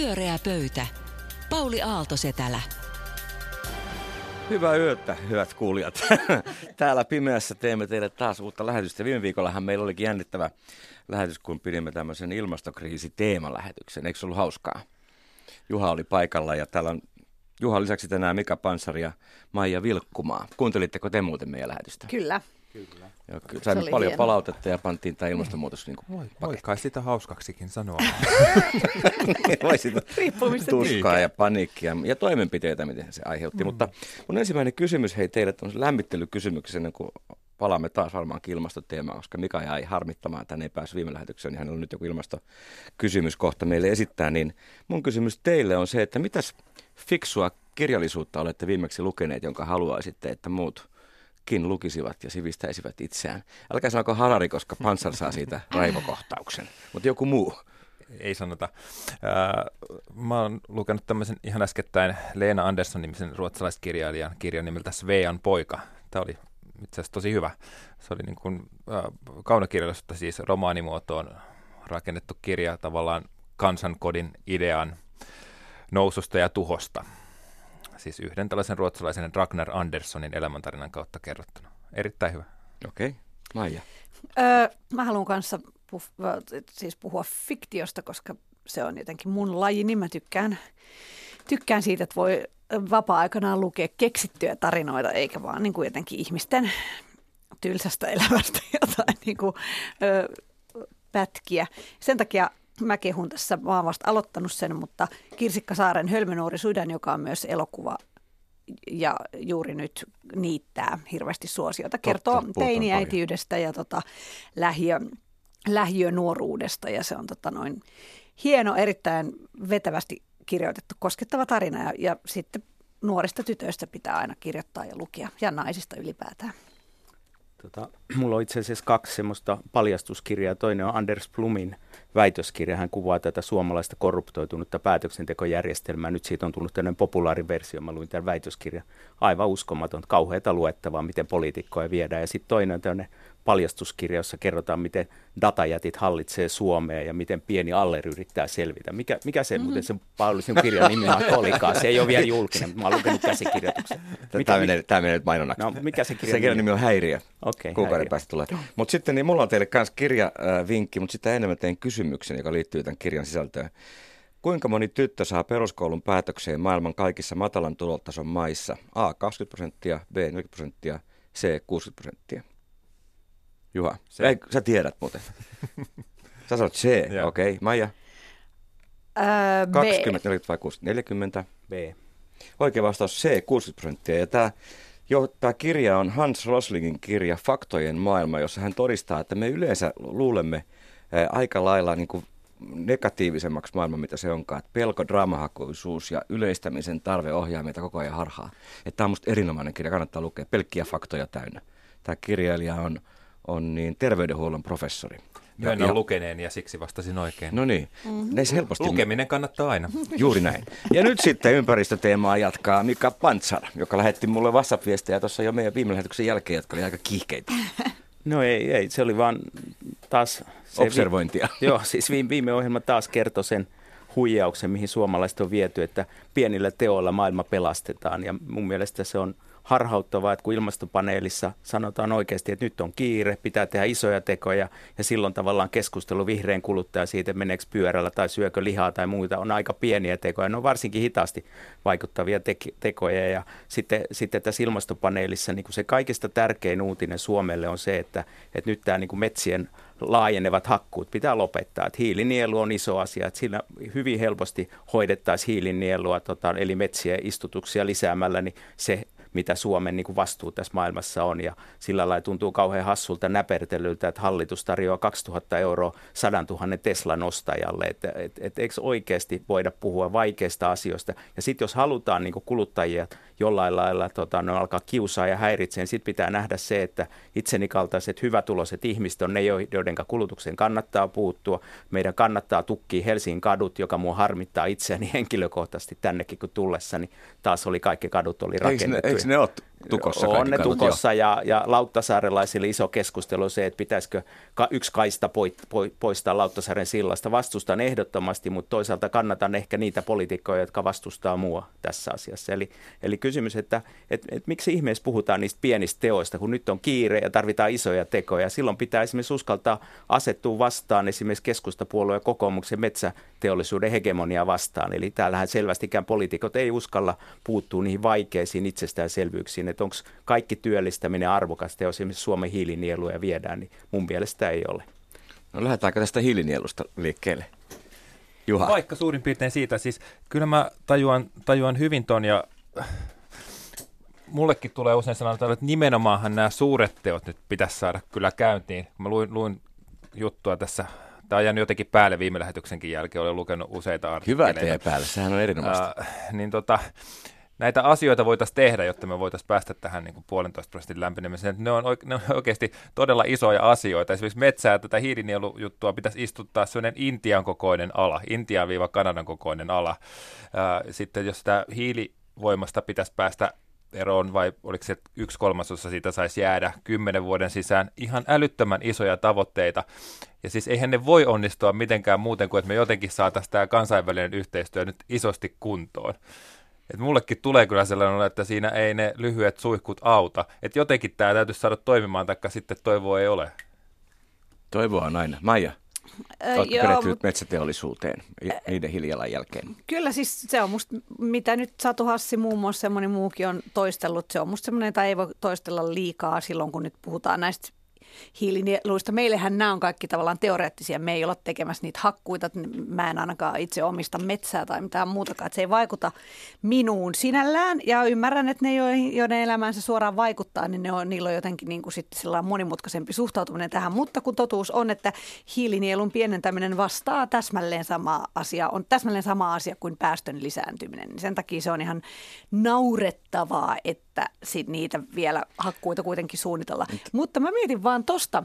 Pyöreä pöytä. Pauli Aalto Setälä. Hyvää yötä, hyvät kuulijat. Täällä pimeässä teemme teille taas uutta lähetystä. Viime viikollahan meillä olikin jännittävä lähetys, kun pidimme tämmöisen ilmastokriisi-teemalähetyksen. Eikö se ollut hauskaa? Juha oli paikalla ja täällä on Juha lisäksi tänään Mika Pansari ja Maija Vilkkumaa. Kuuntelitteko te muuten meidän lähetystä? Kyllä. Kyllä. Ja saimme paljon hieno. palautetta ja pantiin tämä ilmastonmuutos niin Voi, voi kai sitä hauskaksikin sanoa. voi sitä tuskaa ja paniikkia ja toimenpiteitä, miten se aiheutti. Mm. Mutta mun ensimmäinen kysymys hei teille on lämmittelykysymyksen, kun palaamme taas varmaan ilmastoteemaan, koska Mika jäi harmittamaan, että hän ei päässyt viime lähetykseen, niin hänellä on nyt joku ilmastokysymys kohta meille esittää. Niin mun kysymys teille on se, että mitäs fiksua kirjallisuutta olette viimeksi lukeneet, jonka haluaisitte, että muut kin lukisivat ja sivistäisivät itseään. Älkää sanoko Harari, koska Pansar saa siitä raivokohtauksen, mutta joku muu. Ei sanota. mä oon lukenut tämmöisen ihan äskettäin Leena Andersson nimisen ruotsalaiskirjailijan kirjan nimeltä Svean poika. Tämä oli itse asiassa tosi hyvä. Se oli niin kuin, äh, kaunokirjallisuutta siis romaanimuotoon rakennettu kirja tavallaan kansankodin idean noususta ja tuhosta siis yhden tällaisen ruotsalaisen Ragnar Anderssonin elämäntarinan kautta kerrottuna. Erittäin hyvä. Okei, okay. Maija. Öö, mä haluan kanssa puh- siis puhua fiktiosta, koska se on jotenkin mun laji, niin mä tykkään, tykkään siitä, että voi vapaa-aikanaan lukea keksittyjä tarinoita, eikä vaan niin kuin jotenkin ihmisten tylsästä elämästä jotain niin kuin, ö, pätkiä. Sen takia mä kehun tässä, mä oon vasta aloittanut sen, mutta Kirsikka Saaren Hölmönuori Sudan, joka on myös elokuva ja juuri nyt niittää hirveästi suosiota. Kertoo teiniäitiydestä ja tota, lähiö, lähiönuoruudesta ja se on tota noin hieno, erittäin vetävästi kirjoitettu, koskettava tarina ja, ja sitten nuorista tytöistä pitää aina kirjoittaa ja lukea ja naisista ylipäätään. Tota, mulla on itse asiassa kaksi semmoista paljastuskirjaa. Toinen on Anders Plumin väitöskirja. Hän kuvaa tätä suomalaista korruptoitunutta päätöksentekojärjestelmää. Nyt siitä on tullut tämmöinen populaariversio. Mä luin tämän väitöskirjan. Aivan uskomaton, kauheita luettavaa, miten poliitikkoja viedään. Ja sitten toinen on tämmöinen paljastuskirja, jossa kerrotaan, miten datajätit hallitsee Suomea ja miten pieni aller yrittää selvitä. Mikä, mikä se mm-hmm. muuten se Pauli sinun kirjan nimi olikaan? Se ei ole vielä julkinen, mä oon lukenut käsikirjoituksen. Mikä, tämä, menee, tämä menee nyt mainonnaksi. No, mikä se kirjan se kirjan nimi on Häiriö. Okay, Kuukauden häiriö. päästä tulee. Mutta sitten niin mulla on teille myös kirjavinkki, mutta sitä enemmän teen kysymyksen, joka liittyy tämän kirjan sisältöön. Kuinka moni tyttö saa peruskoulun päätökseen maailman kaikissa matalan tulotason maissa? A 20 prosenttia, B 40 prosenttia, C 60 prosenttia. Juha, se. Ei, sä tiedät muuten. Sä sanot C, okei. Okay. Maija? Ää, 20, 40 vai 60? 40. B. Oikea vastaus C, 60 prosenttia. Ja tämä jo, tämä kirja on Hans Roslingin kirja Faktojen maailma, jossa hän todistaa, että me yleensä luulemme aika lailla niin kuin negatiivisemmaksi maailma, mitä se onkaan. Että pelko, draamahakuisuus ja yleistämisen tarve ohjaa meitä koko ajan harhaa. Että tämä on minusta erinomainen kirja, kannattaa lukea. Pelkkiä faktoja täynnä. Tämä kirjailija on on niin terveydenhuollon professori. Myönnän ja, lukeneen ja siksi vastasin oikein. No niin, mm-hmm. helposti... Lukeminen kannattaa aina. Juuri näin. Ja nyt sitten ympäristöteemaa jatkaa Mika Pantsar, joka lähetti mulle WhatsApp-viestejä tuossa jo meidän viime lähetyksen jälkeen, jotka oli aika kiihkeitä. No ei, ei, se oli vaan taas... Se Observointia. Vi- joo, siis viime, viime ohjelma taas kertoi sen huijauksen, mihin suomalaiset on viety, että pienillä teoilla maailma pelastetaan. Ja mun mielestä se on harhauttavaa, että kun ilmastopaneelissa sanotaan oikeasti, että nyt on kiire, pitää tehdä isoja tekoja ja silloin tavallaan keskustelu vihreän kuluttaja siitä, meneekö pyörällä tai syökö lihaa tai muita, on aika pieniä tekoja. Ne on varsinkin hitaasti vaikuttavia te- tekoja ja sitten, sitten tässä ilmastopaneelissa niin kuin se kaikista tärkein uutinen Suomelle on se, että, että nyt tämä niin kuin metsien laajenevat hakkuut pitää lopettaa. Että hiilinielu on iso asia, että sillä hyvin helposti hoidettaisiin hiilinielua, tota, eli metsien istutuksia lisäämällä, niin se mitä Suomen niin kuin vastuu tässä maailmassa on. Ja sillä lailla tuntuu kauhean hassulta näpertelyltä, että hallitus tarjoaa 2000 euroa 100 000 Teslan ostajalle. Että et, et, eikö oikeasti voida puhua vaikeista asioista? Ja sitten jos halutaan niin kuin kuluttajia jollain lailla tota, no, alkaa kiusaa ja häiritsee, niin sitten pitää nähdä se, että itseni kaltaiset hyvätuloiset ihmiset on ne, joiden kulutuksen kannattaa puuttua. Meidän kannattaa tukkia Helsingin kadut, joka mua harmittaa itseäni henkilökohtaisesti tännekin kun tullessa, niin taas oli kaikki kadut oli rakennettu Eikö ne ole tukossa On ne tukossa ja, ja Lauttasaarelaisille iso keskustelu on se, että pitäisikö yksi kaista poistaa Lauttasaaren sillasta. Vastustan ehdottomasti, mutta toisaalta kannatan ehkä niitä poliitikkoja, jotka vastustaa mua tässä asiassa. Eli, eli kysymys, että et, et miksi ihmeessä puhutaan niistä pienistä teoista, kun nyt on kiire ja tarvitaan isoja tekoja. Silloin pitää esimerkiksi uskaltaa asettua vastaan esimerkiksi keskustapuolueen ja kokoomuksen metsäteollisuuden hegemonia vastaan. Eli täällähän selvästikään poliitikot ei uskalla puuttua niihin vaikeisiin itsestäänselvyyksiin, että onko kaikki työllistäminen arvokasta, jos esimerkiksi Suomen hiilinieluja viedään, niin mun mielestä ei ole. No lähdetäänkö tästä hiilinielusta liikkeelle? Juha. Vaikka suurin piirtein siitä, siis kyllä mä tajuan, tajuan hyvin ton ja mullekin tulee usein sanotaan, että nimenomaanhan nämä suuret teot nyt pitäisi saada kyllä käyntiin. Mä luin, luin juttua tässä Tämä on jäänyt jotenkin päälle viime lähetyksenkin jälkeen, olen lukenut useita artikkeleita. Hyvä tee päälle, sehän on erinomaista. Äh, niin tota, näitä asioita voitaisiin tehdä, jotta me voitaisiin päästä tähän niin kuin puolentoista prosentin lämpenemiseen. Ne on, oike- ne on oikeasti todella isoja asioita. Esimerkiksi metsää, tätä hiilinielujuttua pitäisi istuttaa sellainen Intian kokoinen ala, Intian-Kanadan kokoinen ala. Sitten jos sitä hiilivoimasta pitäisi päästä eroon, vai oliko se yksi kolmasosa siitä saisi jäädä kymmenen vuoden sisään, ihan älyttömän isoja tavoitteita. Ja siis eihän ne voi onnistua mitenkään muuten kuin, että me jotenkin saataisiin tämä kansainvälinen yhteistyö nyt isosti kuntoon. Et mullekin tulee kyllä sellainen, että siinä ei ne lyhyet suihkut auta. Että jotenkin tämä täytyisi saada toimimaan, taikka sitten toivoa ei ole. Toivoa on aina. Maija, Oletko Joo, perehtynyt metsäteollisuuteen niiden hiilijalanjälkeen? Kyllä siis se on musta, mitä nyt Satu Hassi muun muassa moni muukin on toistellut, se on musta semmoinen, että ei voi toistella liikaa silloin, kun nyt puhutaan näistä hiilinieluista. Meillähän nämä on kaikki tavallaan teoreettisia. Me ei olla tekemässä niitä hakkuita. Mä en ainakaan itse omista metsää tai mitään muutakaan. Että se ei vaikuta minuun sinällään. Ja ymmärrän, että ne, joiden elämäänsä suoraan vaikuttaa, niin ne on, niillä on jotenkin niin kuin sitten monimutkaisempi suhtautuminen tähän. Mutta kun totuus on, että hiilinielun pienentäminen vastaa täsmälleen sama asia, on täsmälleen sama asia kuin päästön lisääntyminen. Niin sen takia se on ihan naurettavaa, että sit niitä vielä hakkuita kuitenkin suunnitella. Mutta mä mietin vaan tosta,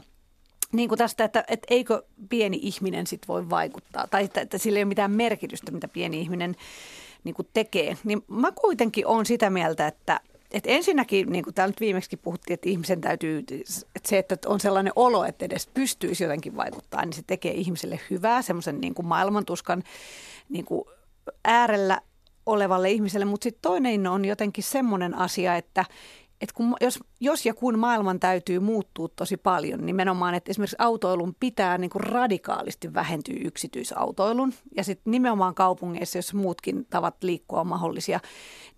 niin kuin tästä, että, että eikö pieni ihminen sit voi vaikuttaa, tai että, että sillä ei ole mitään merkitystä, mitä pieni ihminen niin kuin tekee. Niin mä kuitenkin olen sitä mieltä, että, että ensinnäkin, niin kuin täällä nyt viimeksi puhuttiin, että ihmisen täytyy, että se, että on sellainen olo, että edes pystyisi jotenkin vaikuttaa, niin se tekee ihmiselle hyvää, semmoisen niin kuin maailmantuskan niin kuin äärellä olevalle ihmiselle. Mutta sitten toinen on jotenkin semmoinen asia, että, että kun, jos, jos ja kun maailman täytyy muuttua tosi paljon, nimenomaan, että esimerkiksi autoilun pitää niin kuin radikaalisti vähentyä yksityisautoilun ja sitten nimenomaan kaupungeissa, jos muutkin tavat liikkua on mahdollisia,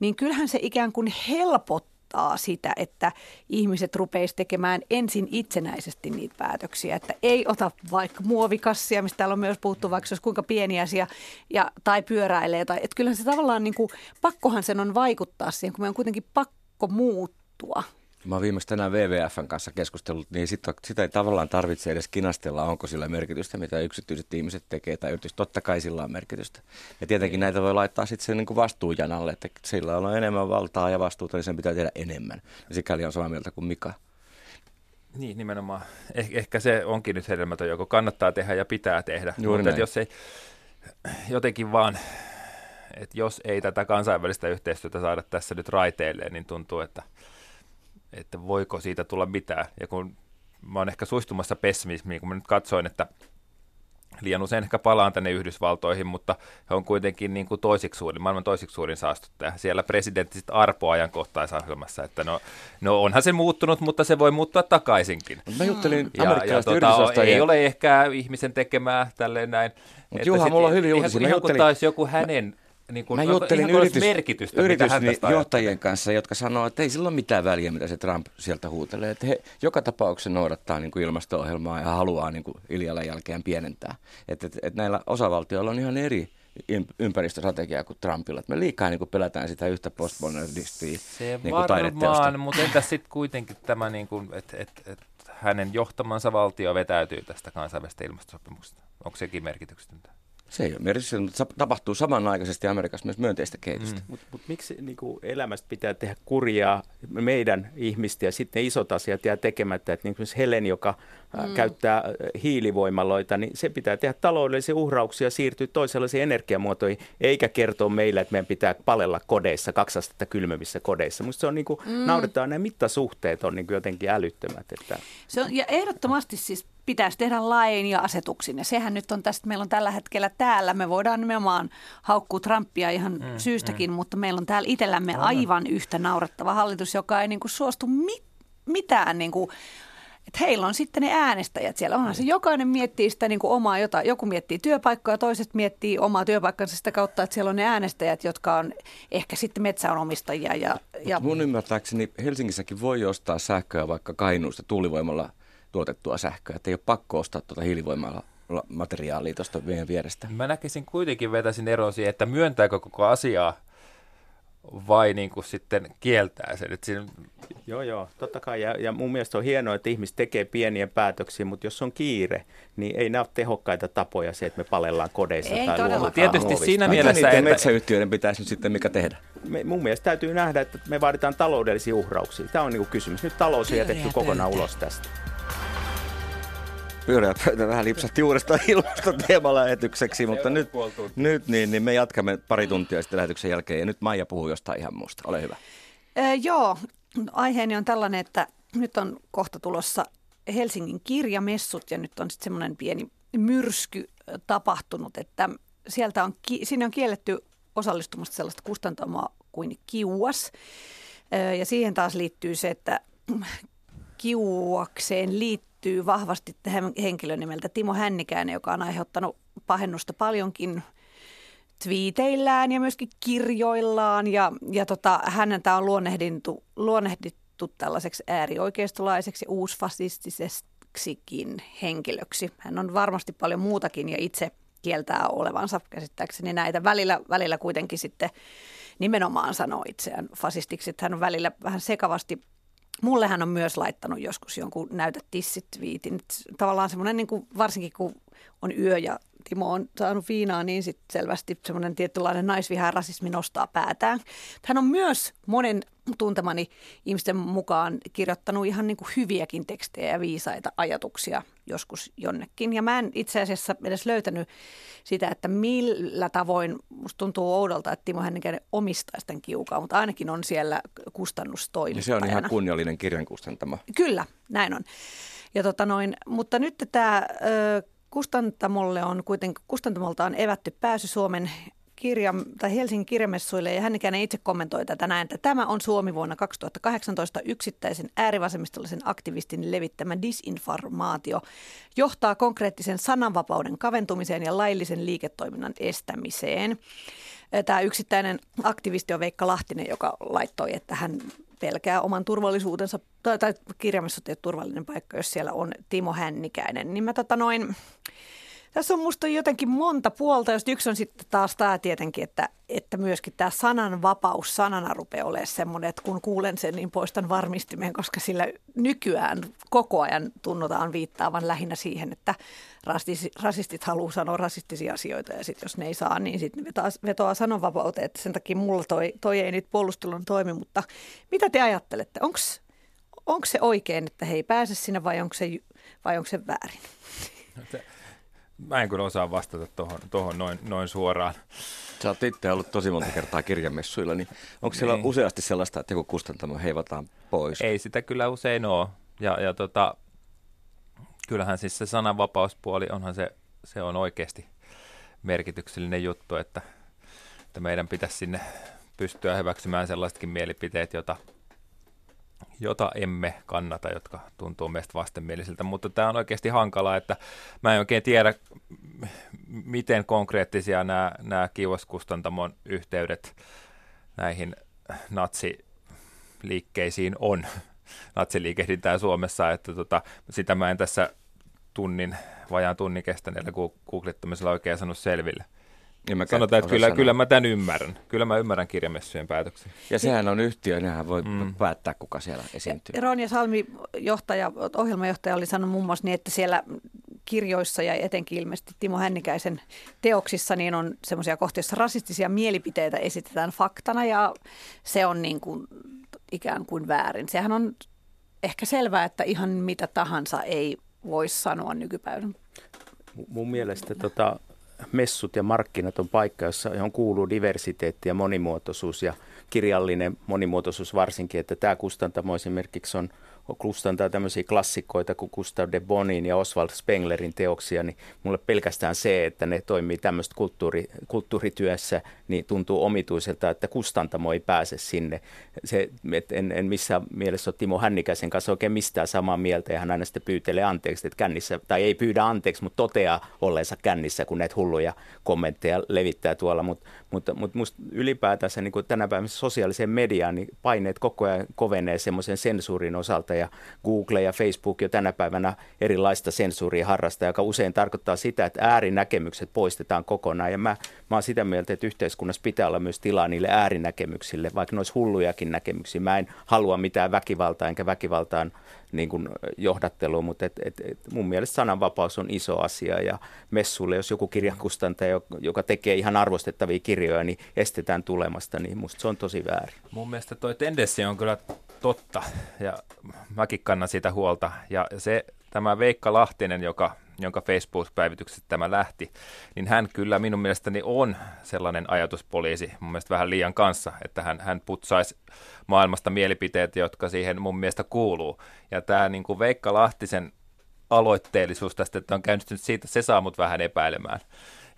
niin kyllähän se ikään kuin helpottaa sitä, että ihmiset rupeisi tekemään ensin itsenäisesti niitä päätöksiä, että ei ota vaikka muovikassia, mistä täällä on myös puhuttu, vaikka se olisi kuinka pieni asia, ja, tai pyöräilee. Tai, että kyllähän se tavallaan, niin kuin, pakkohan sen on vaikuttaa siihen, kun me on kuitenkin pakko muuttua. Mä oon viimeksi tänään WWFn kanssa keskustellut, niin sit, sitä ei tavallaan tarvitse edes kinastella, onko sillä merkitystä, mitä yksityiset ihmiset tekee tai yritys. Totta kai sillä on merkitystä. Ja tietenkin näitä voi laittaa sitten sen niin vastuujanalle, että sillä on enemmän valtaa ja vastuuta, niin sen pitää tehdä enemmän. Ja sikäli on samaa mieltä kuin Mika. Niin, nimenomaan. Eh- ehkä se onkin nyt hedelmätön, joko kannattaa tehdä ja pitää tehdä. Juuri Mutta jos ei jotenkin vaan, että jos ei tätä kansainvälistä yhteistyötä saada tässä nyt raiteilleen, niin tuntuu, että – että voiko siitä tulla mitään. Ja kun mä oon ehkä suistumassa pessimismiin, kun mä nyt katsoin, että liian usein ehkä palaan tänne Yhdysvaltoihin, mutta he on kuitenkin niin kuin toisiksi suurin, maailman toisiksi suurin saastuttaja. Siellä presidentti sitten arpoo ajankohtaisohjelmassa, että no, no onhan se muuttunut, mutta se voi muuttua takaisinkin. Mä juttelin ja, ja tota, ei ole ehkä ihmisen tekemää tälleen näin. Mutta Juha, mulla on hyvin uutisia. Ihan, ihan kuin taisi joku hänen niin kuin, Mä juttelin yritys, merkitystä, yritysjohtajien kanssa, jotka sanoo, että ei sillä ole mitään väliä, mitä se Trump sieltä huutelee. Että he joka tapauksessa noudattaa niin kuin ilmasto-ohjelmaa ja haluaa niin kuin jälkeen pienentää. Että et, et näillä osavaltioilla on ihan eri ympäristöstrategiaa kuin Trumpilla. Että me liikaa niin kuin pelätään sitä yhtä postmodernistia Se niin varmaan, mutta entä sitten kuitenkin tämä, niin kuin, että et, et hänen johtamansa valtio vetäytyy tästä kansainvälisestä ilmastosopimuksesta? Onko sekin merkityksetöntä? Se ei ole merkitys, mutta tapahtuu samanaikaisesti Amerikassa myös myönteistä kehitystä. Mm. Mutta mut miksi niin kuin elämästä pitää tehdä kurjaa meidän ihmistä ja sitten isot asiat jää tekemättä. Että niin kuin Helen, joka mm. käyttää hiilivoimaloita, niin se pitää tehdä taloudellisia uhrauksia ja siirtyä toisenlaisiin energiamuotoihin, eikä kertoa meille, että meidän pitää palella kodeissa, kaksi astetta kylmevissä kodeissa. Minusta se on niin kuin, mm. naurettava, nämä mittasuhteet on niin kuin jotenkin älyttömät. Että... Se on, ja ehdottomasti siis pitäisi tehdä lain ja asetuksin. Ja sehän nyt on tästä, meillä on tällä hetkellä täällä, me voidaan nimenomaan haukkua Trumpia ihan mm, syystäkin, mm. mutta meillä on täällä itsellämme aivan yhtä naurettava hallitus, joka ei niin kuin suostu mi- mitään niin kuin että heillä on sitten ne äänestäjät siellä. Onhan se jokainen miettii sitä niin kuin omaa jotain. Joku miettii työpaikkaa, toiset miettii omaa työpaikkansa sitä kautta, että siellä on ne äänestäjät, jotka on ehkä sitten metsäomistajia. Ja, ja... Mun ymmärtääkseni Helsingissäkin voi ostaa sähköä vaikka Kainuusta tuulivoimalla tuotettua sähköä. Että ei ole pakko ostaa tuota hiilivoimalla materiaalia tuosta meidän vierestä. Mä näkisin kuitenkin vetäisin erosi, että myöntääkö koko asiaa vai niin kuin sitten kieltää sen. Että siinä... Joo, joo, totta kai. Ja, ja mun mielestä on hienoa, että ihmiset tekee pieniä päätöksiä, mutta jos on kiire, niin ei nämä ole tehokkaita tapoja se, että me palellaan kodeissa ei tai luovutaan Tietysti ovista. siinä mielessä, että... metsäyhtiöiden pitäisi nyt sitten mikä tehdä? Me, mun mielestä täytyy nähdä, että me vaaditaan taloudellisia uhrauksia. Tämä on niin kuin kysymys. Nyt talous on jätetty kokonaan ulos tästä pyöreä pöytä vähän lipsahti uudestaan ilmastoteemalähetykseksi, mutta nyt, nyt niin, niin me jatkamme pari tuntia sitten lähetyksen jälkeen ja nyt Maija puhuu jostain ihan muusta. Ole hyvä. Ee, joo, aiheeni on tällainen, että nyt on kohta tulossa Helsingin kirjamessut ja nyt on sitten semmoinen pieni myrsky tapahtunut, että sieltä on, sinne on kielletty osallistumasta sellaista kustantamoa kuin kiuas. Ja siihen taas liittyy se, että kiuakseen liittyy liittyy vahvasti tähän henkilön nimeltä Timo Hännikäinen, joka on aiheuttanut pahennusta paljonkin twiiteillään ja myöskin kirjoillaan. Ja, ja tota, häntä on luonnehdittu, luonnehdittu tällaiseksi äärioikeistolaiseksi uusfasistiseksikin henkilöksi. Hän on varmasti paljon muutakin ja itse kieltää olevansa käsittääkseni näitä. Välillä, välillä kuitenkin sitten nimenomaan sanoo itseään fasistiksi. Että hän on välillä vähän sekavasti Mulle hän on myös laittanut joskus jonkun näytä tissit-viitin. Tavallaan semmoinen, niin kuin, varsinkin kun on yö ja Timo on saanut viinaa, niin sit selvästi semmoinen tietynlainen naisvihaa rasismi nostaa päätään. Hän on myös monen tuntemani ihmisten mukaan kirjoittanut ihan niin kuin hyviäkin tekstejä ja viisaita ajatuksia joskus jonnekin. Ja mä en itse asiassa edes löytänyt sitä, että millä tavoin, musta tuntuu oudolta, että Timo Hännikäinen omistaa tämän kiukaa, mutta ainakin on siellä kustannustoimittajana. Ja se on ihan kunniallinen kirjan kustantama. Kyllä, näin on. Ja tota noin, mutta nyt tämä Kustantamolle on kuitenkin, kustantamolta on evätty pääsy Suomen kirja, tai Helsingin kirjamessuille ja hänikään itse kommentoi tätä näin, että tämä on Suomi vuonna 2018 yksittäisen äärivasemmistolaisen aktivistin levittämä disinformaatio johtaa konkreettisen sananvapauden kaventumiseen ja laillisen liiketoiminnan estämiseen. Tämä yksittäinen aktivisti on Veikka Lahtinen, joka laittoi, että hän pelkää oman turvallisuutensa, tai, tai ole turvallinen paikka, jos siellä on Timo Hännikäinen. Niin mä tota noin, tässä on musta jotenkin monta puolta, jos yksi on sitten taas tämä tietenkin, että, että myöskin tämä sananvapaus sanana rupeaa olemaan semmoinen, että kun kuulen sen, niin poistan varmistimen, koska sillä nykyään koko ajan tunnutaan viittaavan lähinnä siihen, että rasistit haluaa sanoa rasistisia asioita ja sitten jos ne ei saa, niin sitten ne vetoaa, sananvapauteen, että sen takia mulla toi, toi ei nyt puolustelun toimi, mutta mitä te ajattelette? Onko se oikein, että he ei pääse sinne vai onko se, vai onko se väärin? Mä en kyllä osaa vastata tuohon tohon noin, noin suoraan. Sä oot itse ollut tosi monta kertaa kirjamessuilla, niin onko siellä niin. useasti sellaista, että joku kustantamo heivataan pois? Ei sitä kyllä usein ole. Ja, ja tota, kyllähän siis se sananvapauspuoli onhan se, se on oikeasti merkityksellinen juttu, että, että meidän pitäisi sinne pystyä hyväksymään sellaisetkin mielipiteet, jota jota emme kannata, jotka tuntuu meistä vastenmielisiltä, mutta tämä on oikeasti hankalaa, että mä en oikein tiedä, miten konkreettisia nämä, nämä Kiivoskustantamon yhteydet näihin natsiliikkeisiin on, natsiliikehdintää Suomessa, että tota, sitä mä en tässä tunnin, vajaan tunnin kestäneellä googlettamisella oikein sanonut selville. Niin mä Sanotaan, että kyllä, sanoa. kyllä mä tämän ymmärrän. Kyllä mä ymmärrän kirjamessujen päätöksiä. Ja sehän on yhtiö, nehän voi mm. päättää, kuka siellä esiintyy. Ronja Salmi, johtaja, ohjelmajohtaja, oli sanonut muun muassa niin, että siellä kirjoissa ja etenkin ilmeisesti Timo Hännikäisen teoksissa niin on semmoisia kohtia, joissa rasistisia mielipiteitä esitetään faktana ja se on niin kuin ikään kuin väärin. Sehän on ehkä selvää, että ihan mitä tahansa ei voi sanoa nykypäivänä. Mun mielestä tota, messut ja markkinat on paikka, jossa, johon kuuluu diversiteetti ja monimuotoisuus ja kirjallinen monimuotoisuus varsinkin, että tämä kustantamo esimerkiksi on kustantaa tämmöisiä klassikoita kuin Gustav de Bonin ja Oswald Spenglerin teoksia, niin mulle pelkästään se, että ne toimii tämmöistä kulttuuri, kulttuurityössä, niin tuntuu omituiselta, että kustantamo ei pääse sinne. Se, et en, en missään mielessä ole Timo Hännikäisen kanssa oikein mistään samaa mieltä, ja hän aina sitten pyytelee anteeksi, että kännissä, tai ei pyydä anteeksi, mutta toteaa olleensa kännissä, kun näitä hulluja kommentteja levittää tuolla, mutta mutta, mutta musta ylipäätänsä niin tänä päivänä sosiaaliseen mediaan niin paineet koko ajan kovenee semmoisen sensuurin osalta ja Google ja Facebook jo tänä päivänä erilaista sensuuria harrastaa, joka usein tarkoittaa sitä, että äärinäkemykset poistetaan kokonaan ja mä, mä oon sitä mieltä, että yhteiskunnassa pitää olla myös tilaa niille äärinäkemyksille, vaikka ne olisi hullujakin näkemyksiä. Mä en halua mitään väkivaltaa enkä väkivaltaan niin kuin johdattelua, mutta et, et, et mun mielestä sananvapaus on iso asia ja messuille, jos joku kirjankustantaja, joka tekee ihan arvostettavia kirjoja, niin estetään tulemasta, niin musta se on tosi väärin. Mun mielestä toi tendenssi on kyllä totta. Ja mäkin kannan siitä huolta. Ja se tämä Veikka Lahtinen, joka jonka Facebook-päivityksestä tämä lähti, niin hän kyllä minun mielestäni on sellainen ajatuspoliisi mun mielestä vähän liian kanssa, että hän, hän putsaisi maailmasta mielipiteet, jotka siihen mun mielestä kuuluu. Ja tämä niin kuin Veikka Lahtisen aloitteellisuus tästä, että on käynnistynyt siitä, se saa mut vähän epäilemään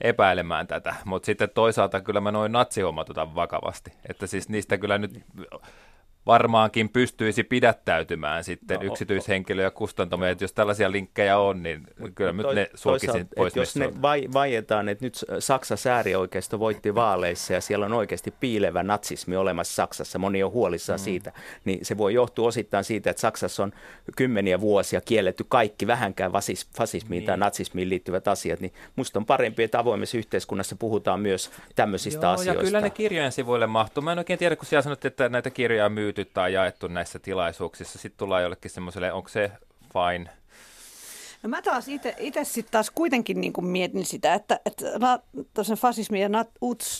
epäilemään tätä, mutta sitten toisaalta kyllä mä noin natsihommat otan vakavasti, että siis niistä kyllä nyt varmaankin pystyisi pidättäytymään sitten no, yksityishenkilö ja kustantamoja, että jos tällaisia linkkejä on, niin kyllä nyt ne sulkisin pois. Jos ne vai, vaietaan, että nyt Saksa säärioikeisto voitti vaaleissa ja siellä on oikeasti piilevä natsismi olemassa Saksassa, moni on huolissaan mm. siitä, niin se voi johtua osittain siitä, että Saksassa on kymmeniä vuosia kielletty kaikki vähänkään fasis, fasismiin niin. tai natsismiin liittyvät asiat, niin musta on parempi, että avoimessa yhteiskunnassa puhutaan myös tämmöisistä Joo, asioista. Ja kyllä ne kirjojen sivuille mahtuu. Mä en oikein tiedä, kun siellä sanottiin, että näitä kirjoja myy myyty tai jaettu näissä tilaisuuksissa. Sitten tullaan jollekin semmoiselle, onko se fine? No mä taas itse sitten taas kuitenkin niin kuin mietin sitä, että, että tosiaan fasismin ja nat,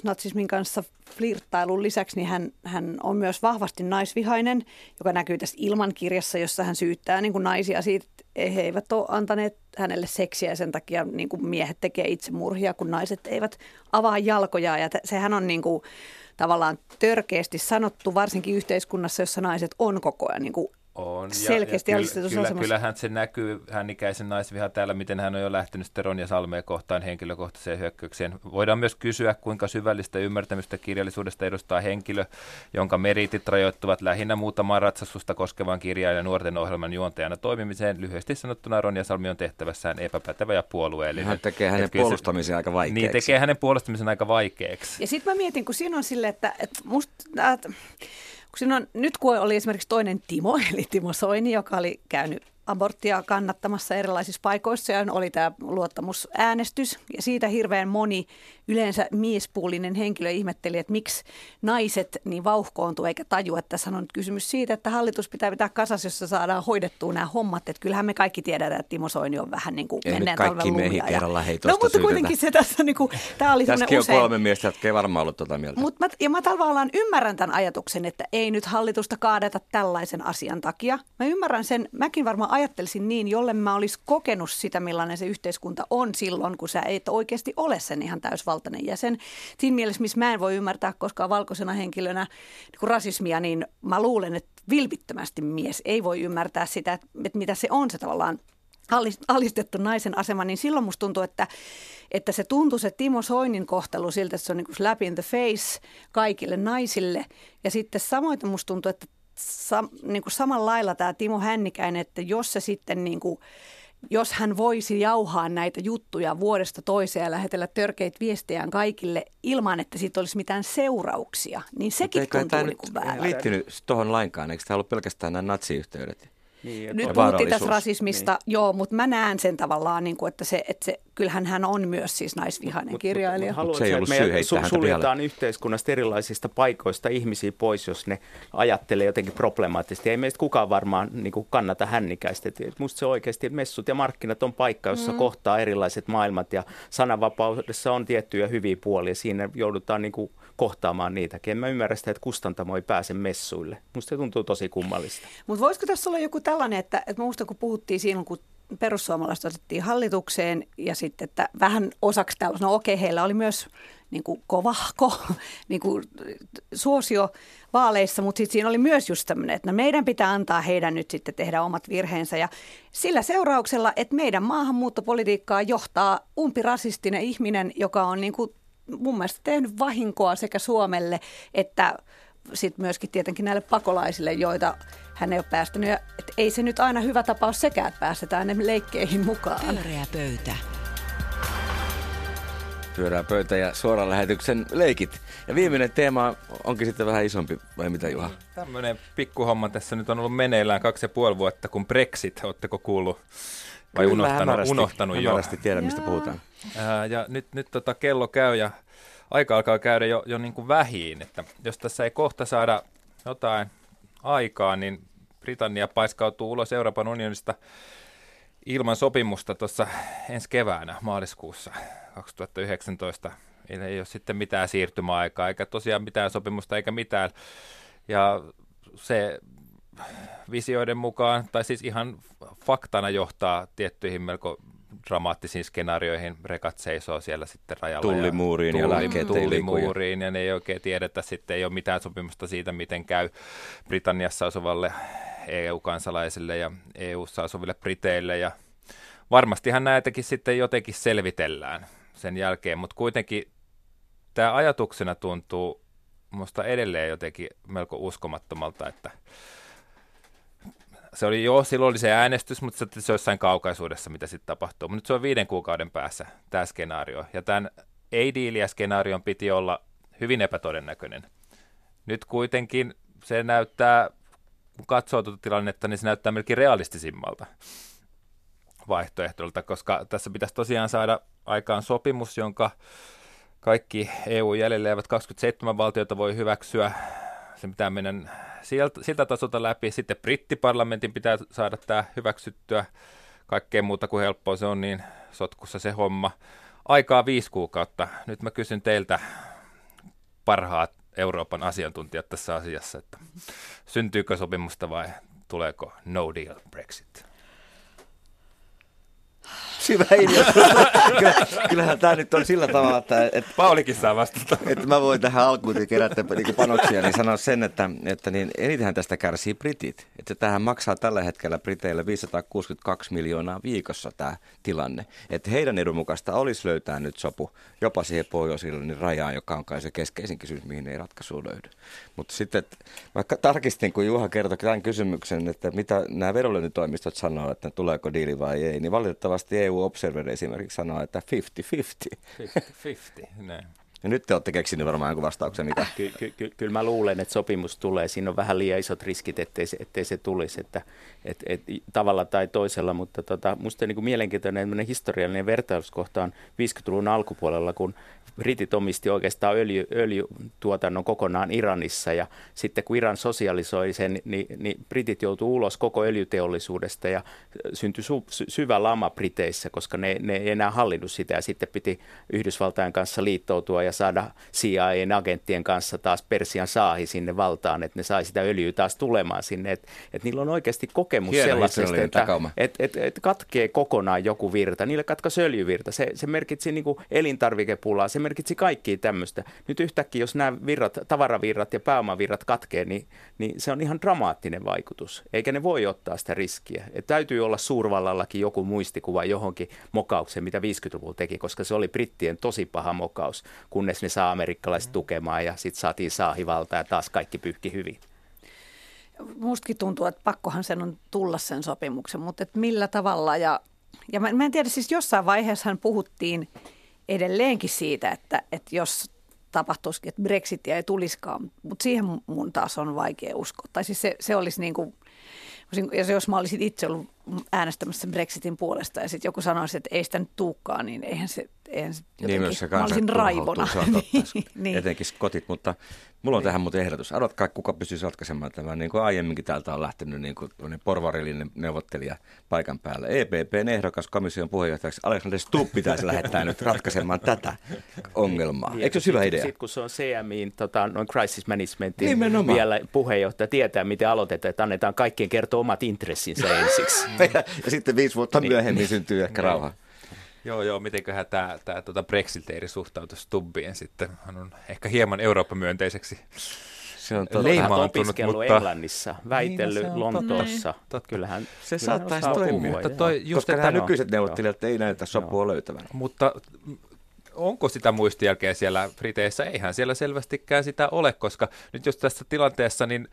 natsismin kanssa flirttailun lisäksi niin hän, hän on myös vahvasti naisvihainen, joka näkyy tässä Ilman kirjassa, jossa hän syyttää niin kuin naisia siitä, että he eivät ole antaneet hänelle seksiä ja sen takia niin kuin miehet tekee itsemurhia, kun naiset eivät avaa jalkoja ja t- sehän on niin kuin, tavallaan törkeästi sanottu, varsinkin yhteiskunnassa, jossa naiset on koko ajan niin kuin on. Selkeästi ja, ja kyllä, kyllä, kyllähän se näkyy hän ikäisen naisviha täällä, miten hän on jo lähtenyt sitten Ronja Salmeen kohtaan henkilökohtaiseen hyökkäykseen. Voidaan myös kysyä, kuinka syvällistä ymmärtämystä kirjallisuudesta edustaa henkilö, jonka meritit rajoittuvat lähinnä muutamaan ratsastusta koskevan kirjan ja nuorten ohjelman juontajana toimimiseen. Lyhyesti sanottuna Ronja Salmi on tehtävässään epäpätevä ja puolueellinen. Hän tekee hänen puolustamisen aika vaikeaksi. Niin, tekee hänen puolustamisen aika vaikeaksi. Ja sitten mä mietin, kun siinä on sille, että, että musta... Että kun on, nyt kun oli esimerkiksi toinen Timo, eli Timo Soini, joka oli käynyt aborttia kannattamassa erilaisissa paikoissa ja oli tämä luottamusäänestys. Ja siitä hirveän moni yleensä miespuolinen henkilö ihmetteli, että miksi naiset niin vauhkoontuu eikä tajua, että tässä on nyt kysymys siitä, että hallitus pitää pitää kasassa, jossa saadaan hoidettua nämä hommat. Että kyllähän me kaikki tiedetään, että Timo Soini on vähän niin kuin Ei menneen kaikki miehiä kerralla hei No mutta syytetä. kuitenkin se tässä, niin kuin, tämä oli Tässäkin on usein. kolme miestä, jotka ei varmaan ollut tuota mieltä. Mut mä, ja mä tavallaan ymmärrän tämän ajatuksen, että ei nyt hallitusta kaadeta tällaisen asian takia. Mä ymmärrän sen, mäkin varmaan ajattelisin niin, jolle mä olisi kokenut sitä, millainen se yhteiskunta on silloin, kun sä et oikeasti ole sen ihan täysvaltainen jäsen. Siinä mielessä, missä mä en voi ymmärtää koskaan valkoisena henkilönä niin rasismia, niin mä luulen, että vilpittömästi mies ei voi ymmärtää sitä, että, mitä se on se tavallaan alistettu naisen asema, niin silloin musta tuntuu, että, että se tuntuu se Timo Soinin kohtelu siltä, että se on niin slap in the face kaikille naisille. Ja sitten samoin musta tuntuu, että sa, niin kuin samalla lailla tämä Timo Hännikäinen, että jos se sitten niin kuin, jos hän voisi jauhaa näitä juttuja vuodesta toiseen ja lähetellä törkeitä viestejään kaikille ilman, että siitä olisi mitään seurauksia, niin sekin tuntuu tämä niin kuin väärältä. liittynyt tuohon lainkaan, eikö tämä ollut pelkästään nämä natsiyhteydet? Niin, Nyt puhuttiin tässä rasismista, niin. joo, mutta mä näen sen tavallaan, niin kuin, että, se, että se, kyllähän hän on myös siis naisvihainen mut, kirjailija. Mut, mut, se ei ollut syy su- suljetaan yhteiskunnasta erilaisista paikoista ihmisiä pois, jos ne ajattelee jotenkin problemaattisesti. Ei meistä kukaan varmaan niin kuin kannata hännikäistä. Et musta se oikeasti, että messut ja markkinat on paikka, jossa mm. kohtaa erilaiset maailmat ja sananvapaudessa on tiettyjä hyviä puolia. Siinä joudutaan niin kuin kohtaamaan niitäkin. En mä ymmärrä sitä, että kustantamo ei pääse messuille. Musta se tuntuu tosi kummallista. Mutta voisiko tässä olla joku tällainen, että, että muista kun puhuttiin siinä, kun perussuomalaiset otettiin hallitukseen ja sitten, että vähän osaksi tällaista, no okei, heillä oli myös niin kuin kovahko niin kuin suosio vaaleissa, mutta sitten siinä oli myös just tämmöinen, että no meidän pitää antaa heidän nyt sitten tehdä omat virheensä ja sillä seurauksella, että meidän maahanmuuttopolitiikkaa johtaa umpirasistinen ihminen, joka on niin kuin mun mielestä tehnyt vahinkoa sekä Suomelle että sitten myöskin tietenkin näille pakolaisille, joita hän ei ole päästänyt. Ja, et ei se nyt aina hyvä tapaus sekään, että päästetään ne leikkeihin mukaan. Pyöreä pöytä. Pyörää pöytä ja suoran lähetyksen leikit. Ja viimeinen teema onkin sitten vähän isompi, vai mitä Juha? Tämmöinen pikkuhomma tässä nyt on ollut meneillään kaksi ja puoli vuotta, kun Brexit, oletteko kuullut? Vai Kyllä, unohtanut, hämärästi, unohtanut jo? Hämärästi tiedän, mistä puhutaan. Ää, ja nyt, nyt tota kello käy ja aika alkaa käydä jo, jo niin kuin vähiin, että jos tässä ei kohta saada jotain aikaa, niin Britannia paiskautuu ulos Euroopan unionista ilman sopimusta tuossa ensi keväänä maaliskuussa 2019. Ei ole sitten mitään siirtymäaikaa, eikä tosiaan mitään sopimusta eikä mitään. Ja se visioiden mukaan, tai siis ihan faktana johtaa tiettyihin melko dramaattisiin skenaarioihin. Rekat seisoo siellä sitten rajalla. Tullimuuriin ja, ja lääkkeet Tullimuuriin ja ne ei oikein tiedetä sitten, ei ole mitään sopimusta siitä, miten käy Britanniassa asuvalle EU-kansalaisille ja EU-ssa asuville Briteille ja varmastihan näitäkin sitten jotenkin selvitellään sen jälkeen, mutta kuitenkin tämä ajatuksena tuntuu minusta edelleen jotenkin melko uskomattomalta, että se oli jo, silloin oli se äänestys, mutta se, se jossain kaukaisuudessa, mitä sitten tapahtuu. Mutta nyt se on viiden kuukauden päässä tämä skenaario. Ja tämän ei-diiliä skenaarion piti olla hyvin epätodennäköinen. Nyt kuitenkin se näyttää, kun katsoo tuota tilannetta, niin se näyttää melkein realistisimmalta vaihtoehdolta, koska tässä pitäisi tosiaan saada aikaan sopimus, jonka kaikki EU-jäljelle jäävät 27 valtiota voi hyväksyä. Se pitää mennä sieltä, siltä tasolta läpi. Sitten brittiparlamentin pitää saada tämä hyväksyttyä. Kaikkea muuta kuin helppoa se on, niin sotkussa se homma. Aikaa viisi kuukautta. Nyt mä kysyn teiltä parhaat Euroopan asiantuntijat tässä asiassa, että syntyykö sopimusta vai tuleeko no deal Brexit? Syvä ilmiö. Kyllähän tämä nyt on sillä tavalla, että... että Paulikin saa vastata. Että mä voin tähän alkuun kerätä niin panoksia, niin sanoa sen, että, että niin enitenhän tästä kärsii britit. Että tähän maksaa tällä hetkellä briteille 562 miljoonaa viikossa tämä tilanne. Että heidän edun mukaista olisi löytää nyt sopu jopa siihen pohjois rajaan, joka on kai se keskeisin kysymys, mihin ei ratkaisu löydy. Mutta sitten vaikka tarkistin, kun Juha kertoi tämän kysymyksen, että mitä nämä vedonlyöntitoimistot sanoo, että tuleeko diili vai ei, niin valitettavasti EU Observer esimerkiksi sanoo, että 50-50. 50-50, näin. Ja nyt te olette keksineet varmaan jonkun vastauksen, mitä? Ky- ky- ky- kyllä mä luulen, että sopimus tulee. Siinä on vähän liian isot riskit, ettei se, ettei se tulisi, että et, et, tavalla tai toisella. Mutta tota, musta niin kuin mielenkiintoinen historiallinen vertauskohta on 50-luvun alkupuolella, kun britit omisti oikeastaan öljy, öljytuotannon kokonaan Iranissa ja sitten kun Iran sosialisoi sen, niin, niin britit joutuu ulos koko öljyteollisuudesta ja syntyi su, sy, syvä lama Briteissä, koska ne, ne ei enää hallinnut sitä ja sitten piti Yhdysvaltain kanssa liittoutua ja saada CIA-agenttien kanssa taas Persian saahi sinne valtaan, että ne sai sitä öljyä taas tulemaan sinne, että et niillä on oikeasti kokemus Hieno sellaisesta, että et, et, et katkee kokonaan joku virta, niille katkaisi öljyvirta, se, se merkitsi niin elintarvikepulaa, se merkitsi kaikkia tämmöistä. Nyt yhtäkkiä, jos nämä virrat, tavaravirrat ja pääomavirrat katkee, niin, niin se on ihan dramaattinen vaikutus. Eikä ne voi ottaa sitä riskiä. Et täytyy olla suurvallallakin joku muistikuva johonkin mokaukseen, mitä 50-luvulla teki, koska se oli brittien tosi paha mokaus, kunnes ne saa amerikkalaiset tukemaan ja sitten saatiin saahivalta ja taas kaikki pyyhki hyvin. Mustakin tuntuu, että pakkohan sen on tulla sen sopimuksen, mutta et millä tavalla ja, ja mä, mä en tiedä, siis jossain vaiheessa puhuttiin edelleenkin siitä, että, että jos tapahtuisikin, että Brexitia ei tulisikaan, mutta siihen mun taas on vaikea uskoa. Tai siis se, se olisi niin kuin jos mä olisin itse ollut äänestämässä Brexitin puolesta ja sitten joku sanoisi, että ei sitä nyt tuukkaan, niin eihän se, jotenkin, niin myös se mä olisin raivona. Se on totta, niin. etenkin kotit, mutta mulla on niin. tähän muuten ehdotus. Arvatkaa, kuka pystyisi ratkaisemaan tämän, niin kuin aiemminkin täältä on lähtenyt niin kuin porvarillinen neuvottelija paikan päälle. EPPn ehdokas komission puheenjohtajaksi Alexander Stubb pitäisi lähettää nyt ratkaisemaan tätä ongelmaa. Niin, Eikö se hyvä idea? Sitten kun se on CMIin, tota, noin crisis managementin Nimenomaan. vielä puheenjohtaja tietää, miten aloitetaan, että annetaan kaikkien kertoa omat intressinsä ensiksi. ja sitten viisi vuotta niin. myöhemmin syntyy ehkä niin. rauha. Joo, joo, mitenköhän tämä, tämä tuota Brexiteeri suhtautuu Stubbiin sitten. Hän on ehkä hieman Eurooppa-myönteiseksi se on totta. leimaantunut, mutta... Englannissa, väitellyt niin, Lontoossa. Totta. Kyllähän, se saattaisi toimia. Mutta toi, just, Koska että nykyiset neuvottelijat ei näytä sopua löytävän. Mutta onko sitä muistijälkeä siellä Briteissä? Eihän siellä selvästikään sitä ole, koska nyt jos tässä tilanteessa, niin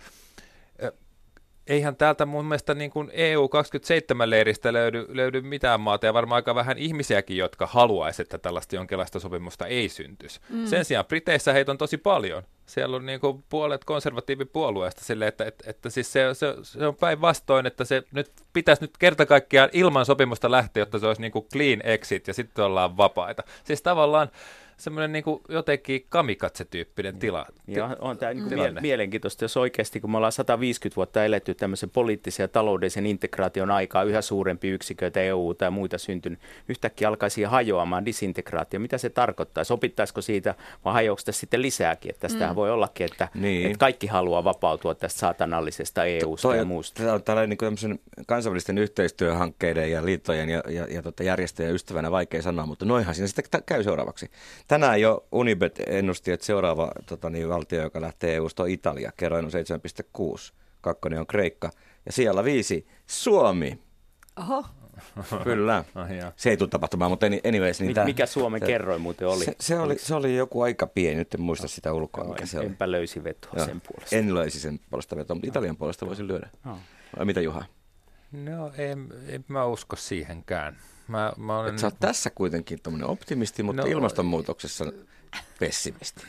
eihän täältä mun mielestä niin kuin EU27-leiristä löydy, löydy mitään maata ja varmaan aika vähän ihmisiäkin, jotka haluaisivat, että tällaista jonkinlaista sopimusta ei syntyisi. Mm. Sen sijaan Briteissä heitä on tosi paljon. Siellä on niin kuin puolet konservatiivipuolueesta sille, että, että, että siis se, se, se on päinvastoin, että se nyt pitäisi nyt kerta kaikkiaan ilman sopimusta lähteä, jotta se olisi niin kuin clean exit ja sitten ollaan vapaita. Siis tavallaan semmoinen niin kuin jotenkin kamikatse-tyyppinen tila. Ja on tämä niin mie- mielenkiintoista, jos oikeasti, kun me ollaan 150 vuotta eletty tämmöisen poliittisen ja taloudellisen integraation aikaa, yhä suurempi yksiköitä EU tai muita syntynyt, yhtäkkiä alkaisi hajoamaan disintegraatio. Mitä se tarkoittaa? Sopittaisiko siitä vai hajoako sitä sitten lisääkin? Että tästähän mm. voi ollakin, että, niin. että kaikki haluaa vapautua tästä saatanallisesta EUsta ja muusta. Tämä on tällainen niin kansainvälisten yhteistyöhankkeiden ja liittojen ja, ja, ja tota järjestöjen ystävänä vaikea sanoa, mutta noihan siinä sitten käy seuraavaksi. Tänään jo Unibet ennusti, että seuraava tota niin, valtio, joka lähtee EUsta on Italia. Kerroin on 7,6. Kakkonen on Kreikka. Ja siellä viisi Suomi. Oho. Kyllä. Oh, se ei tule tapahtumaan, mutta anyways. Niin Mikä Suomen se, kerroin muuten oli? Se, se, oli? se oli joku aika pieni, nyt en muista sitä ulkoa, mikä en, se oli. Enpä löysi vetoa Joo. sen puolesta. En löysi sen puolesta vetoa, mutta Italian puolesta voisin lyödä. Vai mitä Juha? No en, en mä usko siihenkään. Mä, mä olen... Et sä oot tässä kuitenkin tuommoinen optimisti, mutta no, ilmastonmuutoksessa pessimisti.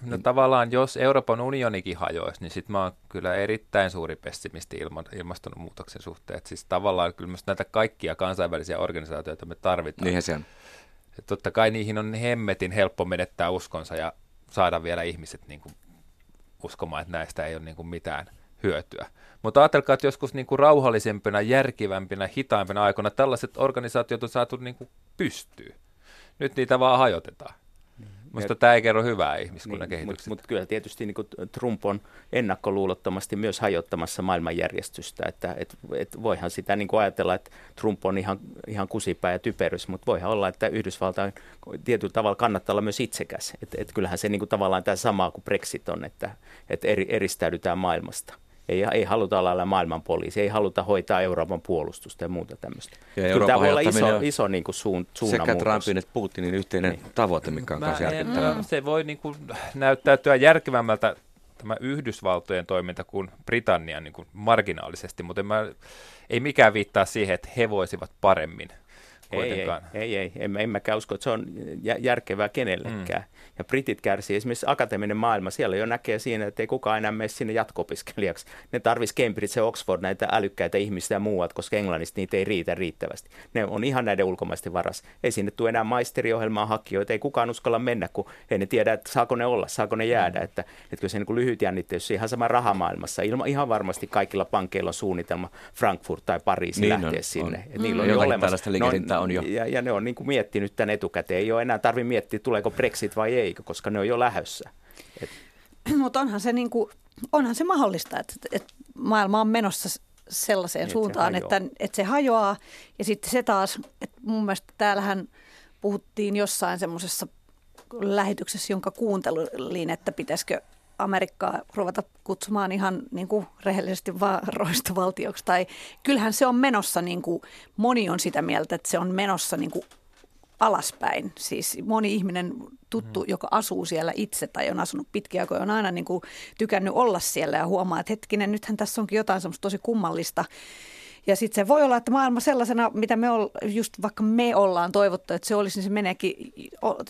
No tavallaan, jos Euroopan unionikin hajoisi, niin sitten mä oon kyllä erittäin suuri pessimisti ilma, ilmastonmuutoksen suhteen. Et siis tavallaan kyllä myös näitä kaikkia kansainvälisiä organisaatioita me tarvitaan. Niinhän se on. Et totta kai niihin on hemmetin helppo menettää uskonsa ja saada vielä ihmiset niin kuin uskomaan, että näistä ei ole niin kuin mitään hyötyä. Mutta ajatelkaa, että joskus niin kuin rauhallisempina, järkivämpinä, hitaimpina aikoina tällaiset organisaatiot on saatu niin kuin pystyy. Nyt niitä vaan hajotetaan. Minusta tämä ei kerro hyvää ihmiskunnan niin, kehityksestä. Mutta mut kyllä tietysti niin Trump on ennakkoluulottomasti myös hajottamassa maailmanjärjestystä. Että et, et voihan sitä niin ajatella, että Trump on ihan, ihan kusipää ja typerys, mutta voihan olla, että Yhdysvaltain tietyllä tavalla kannattaa olla myös itsekäs. Että et kyllähän se niin tavallaan tämä sama kuin Brexit on, että et eri, eristäydytään maailmasta. Ei, ei haluta olla maailman poliisi, ei haluta hoitaa Euroopan puolustusta ja muuta tämmöistä. Ja Kyllä tämä voi olla iso, iso niin kuin suun, Sekä Trumpin että Putinin yhteinen niin. tavoite, mikä on kanssa järkyttävää. Se voi niin kuin näyttäytyä järkevämmältä tämä Yhdysvaltojen toiminta kuin Britannian niin kuin marginaalisesti, mutta mä, ei mikään viittaa siihen, että he voisivat paremmin kuitenkaan. Ei, ei, ei, ei. En, en mäkään usko, että se on järkevää kenellekään. Mm. Ja britit kärsii, esimerkiksi akateeminen maailma, siellä jo näkee siinä, että ei kukaan enää mene sinne jatko-opiskelijaksi. Ne tarvitsisi Cambridge ja Oxford näitä älykkäitä ihmisiä ja muuat, koska englannista niitä ei riitä riittävästi. Ne on ihan näiden ulkomaisten varas. Ei sinne tule enää maisteriohjelmaa hakijoita, ei kukaan uskalla mennä, kun ei ne tiedä, että saako ne olla, saako ne jäädä. Mm. Että, että kyllä se niin lyhyt jännitteys, ihan sama rahamaailmassa. Ilma, ihan varmasti kaikilla pankeilla on suunnitelma Frankfurt tai Pariisi niin lähteä on, sinne. On. Et niillä on mm. jo olemassa. No, on jo. Ja, ja ne on niin kuin miettinyt tämän etukäteen. Ei ole enää tarvitse miettiä, tuleeko Brexit vai ei, koska ne on jo lähössä. Et... Mutta onhan se, niin kuin, onhan se mahdollista, että, että maailma on menossa sellaiseen niin, suuntaan, että, että, että se hajoaa. Ja sitten se taas, että mun mielestä täällähän puhuttiin jossain semmoisessa lähetyksessä, jonka kuuntelin, että pitäisikö Amerikkaa ruveta kutsumaan ihan niin kuin rehellisesti vaan roistovaltioksi. Tai kyllähän se on menossa, niin kuin, moni on sitä mieltä, että se on menossa niin kuin alaspäin. Siis moni ihminen tuttu, mm. joka asuu siellä itse tai on asunut pitkiä aikoja, on aina niin kuin tykännyt olla siellä ja huomaa, että hetkinen, nythän tässä onkin jotain semmoista tosi kummallista. Ja sitten se voi olla, että maailma sellaisena, mitä me ol, just vaikka me ollaan toivottu, että se olisi, niin se meneekin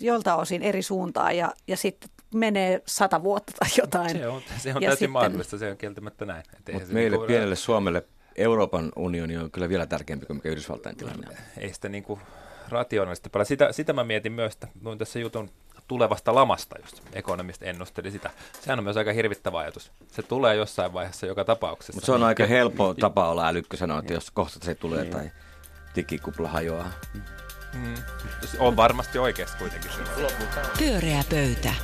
jolta osin eri suuntaan ja, ja sitten menee sata vuotta tai jotain. Se on, se on Ja täysin sitten- mahdollista, se on kieltämättä näin. Mutta meille niinku- pienelle Suomelle Euroopan unioni on kyllä vielä tärkeämpi kuin mikä Yhdysvaltain tilanne on. ei sitä niin kuin rationaalisesti paljon. Sitä, sitä mä mietin myös, että luin tässä jutun tulevasta lamasta, just Economist ennusteli sitä. Sehän on myös aika hirvittävä ajatus. Se tulee jossain vaiheessa joka tapauksessa. Mutta se on aika Ke- helppo tapa olla älykkö sanoa, että jos kohta se tulee tai digikupla hajoaa. Mm, on varmasti oikeassa kuitenkin. Pyöreä pöytä.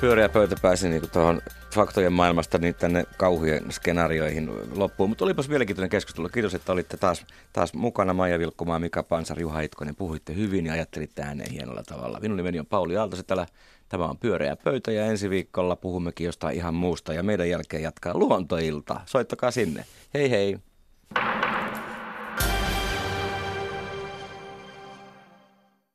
Pyöreä pöytä pääsi niinku tuohon faktojen maailmasta niin tänne kauhujen skenaarioihin loppuun. Mutta olipas mielenkiintoinen keskustelu. Kiitos, että olitte taas, taas mukana. Maija Vilkkumaa, Mika Pansar, Juha Itkonen. Puhuitte hyvin ja ajattelitte ääneen hienolla tavalla. Minun nimeni on Pauli Aaltosetälä. Tämä on Pyöreä pöytä ja ensi viikolla puhummekin jostain ihan muusta. Ja meidän jälkeen jatkaa luontoilta. Soittakaa sinne. Hei hei!